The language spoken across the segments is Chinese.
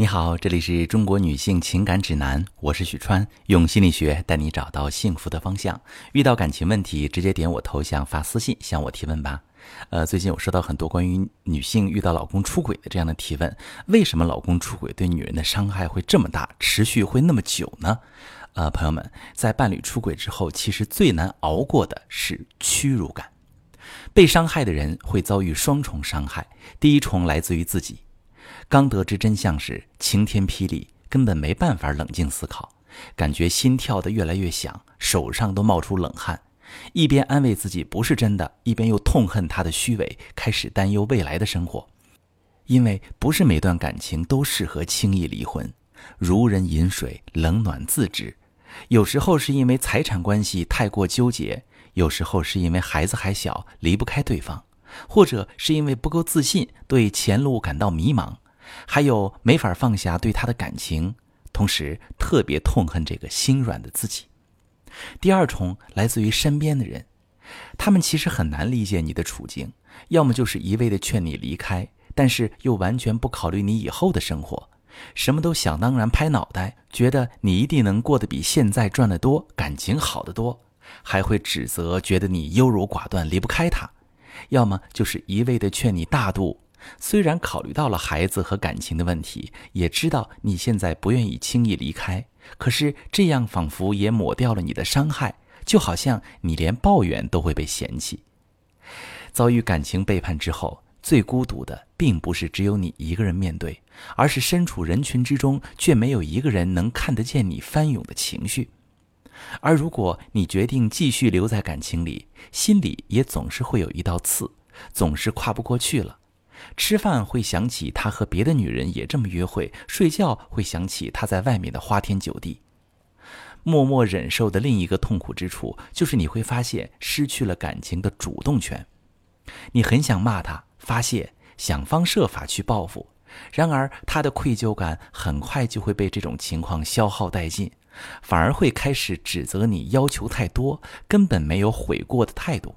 你好，这里是中国女性情感指南，我是许川，用心理学带你找到幸福的方向。遇到感情问题，直接点我头像发私信向我提问吧。呃，最近我收到很多关于女性遇到老公出轨的这样的提问，为什么老公出轨对女人的伤害会这么大，持续会那么久呢？呃，朋友们，在伴侣出轨之后，其实最难熬过的是屈辱感。被伤害的人会遭遇双重伤害，第一重来自于自己。刚得知真相时，晴天霹雳，根本没办法冷静思考，感觉心跳得越来越响，手上都冒出冷汗。一边安慰自己不是真的，一边又痛恨他的虚伪，开始担忧未来的生活。因为不是每段感情都适合轻易离婚，如人饮水，冷暖自知。有时候是因为财产关系太过纠结，有时候是因为孩子还小离不开对方，或者是因为不够自信，对前路感到迷茫。还有没法放下对他的感情，同时特别痛恨这个心软的自己。第二重来自于身边的人，他们其实很难理解你的处境，要么就是一味的劝你离开，但是又完全不考虑你以后的生活，什么都想当然拍脑袋，觉得你一定能过得比现在赚得多，感情好得多，还会指责，觉得你优柔寡断，离不开他；要么就是一味的劝你大度。虽然考虑到了孩子和感情的问题，也知道你现在不愿意轻易离开，可是这样仿佛也抹掉了你的伤害，就好像你连抱怨都会被嫌弃。遭遇感情背叛之后，最孤独的并不是只有你一个人面对，而是身处人群之中却没有一个人能看得见你翻涌的情绪。而如果你决定继续留在感情里，心里也总是会有一道刺，总是跨不过去了。吃饭会想起他和别的女人也这么约会，睡觉会想起他在外面的花天酒地。默默忍受的另一个痛苦之处，就是你会发现失去了感情的主动权。你很想骂他发泄，想方设法去报复，然而他的愧疚感很快就会被这种情况消耗殆尽，反而会开始指责你要求太多，根本没有悔过的态度。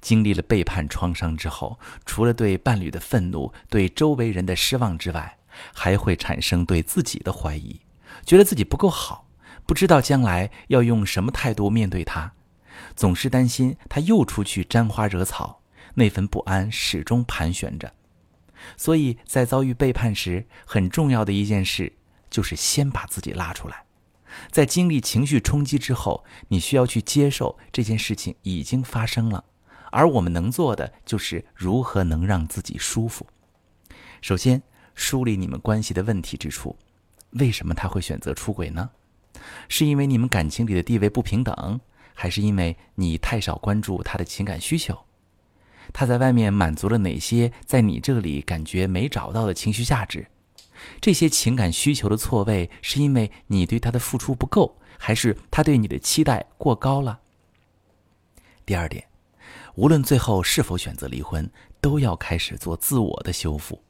经历了背叛创伤之后，除了对伴侣的愤怒、对周围人的失望之外，还会产生对自己的怀疑，觉得自己不够好，不知道将来要用什么态度面对他，总是担心他又出去沾花惹草，那份不安始终盘旋着。所以在遭遇背叛时，很重要的一件事就是先把自己拉出来，在经历情绪冲击之后，你需要去接受这件事情已经发生了。而我们能做的就是如何能让自己舒服。首先，梳理你们关系的问题之处。为什么他会选择出轨呢？是因为你们感情里的地位不平等，还是因为你太少关注他的情感需求？他在外面满足了哪些在你这里感觉没找到的情绪价值？这些情感需求的错位，是因为你对他的付出不够，还是他对你的期待过高了？第二点。无论最后是否选择离婚，都要开始做自我的修复。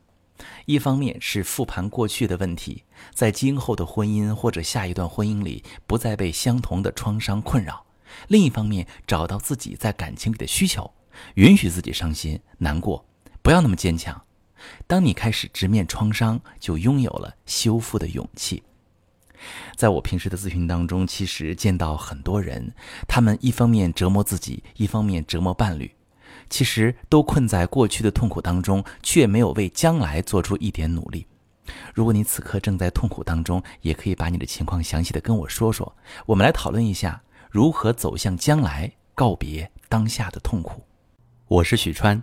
一方面是复盘过去的问题，在今后的婚姻或者下一段婚姻里不再被相同的创伤困扰；另一方面，找到自己在感情里的需求，允许自己伤心难过，不要那么坚强。当你开始直面创伤，就拥有了修复的勇气。在我平时的咨询当中，其实见到很多人，他们一方面折磨自己，一方面折磨伴侣，其实都困在过去的痛苦当中，却没有为将来做出一点努力。如果你此刻正在痛苦当中，也可以把你的情况详细的跟我说说，我们来讨论一下如何走向将来，告别当下的痛苦。我是许川，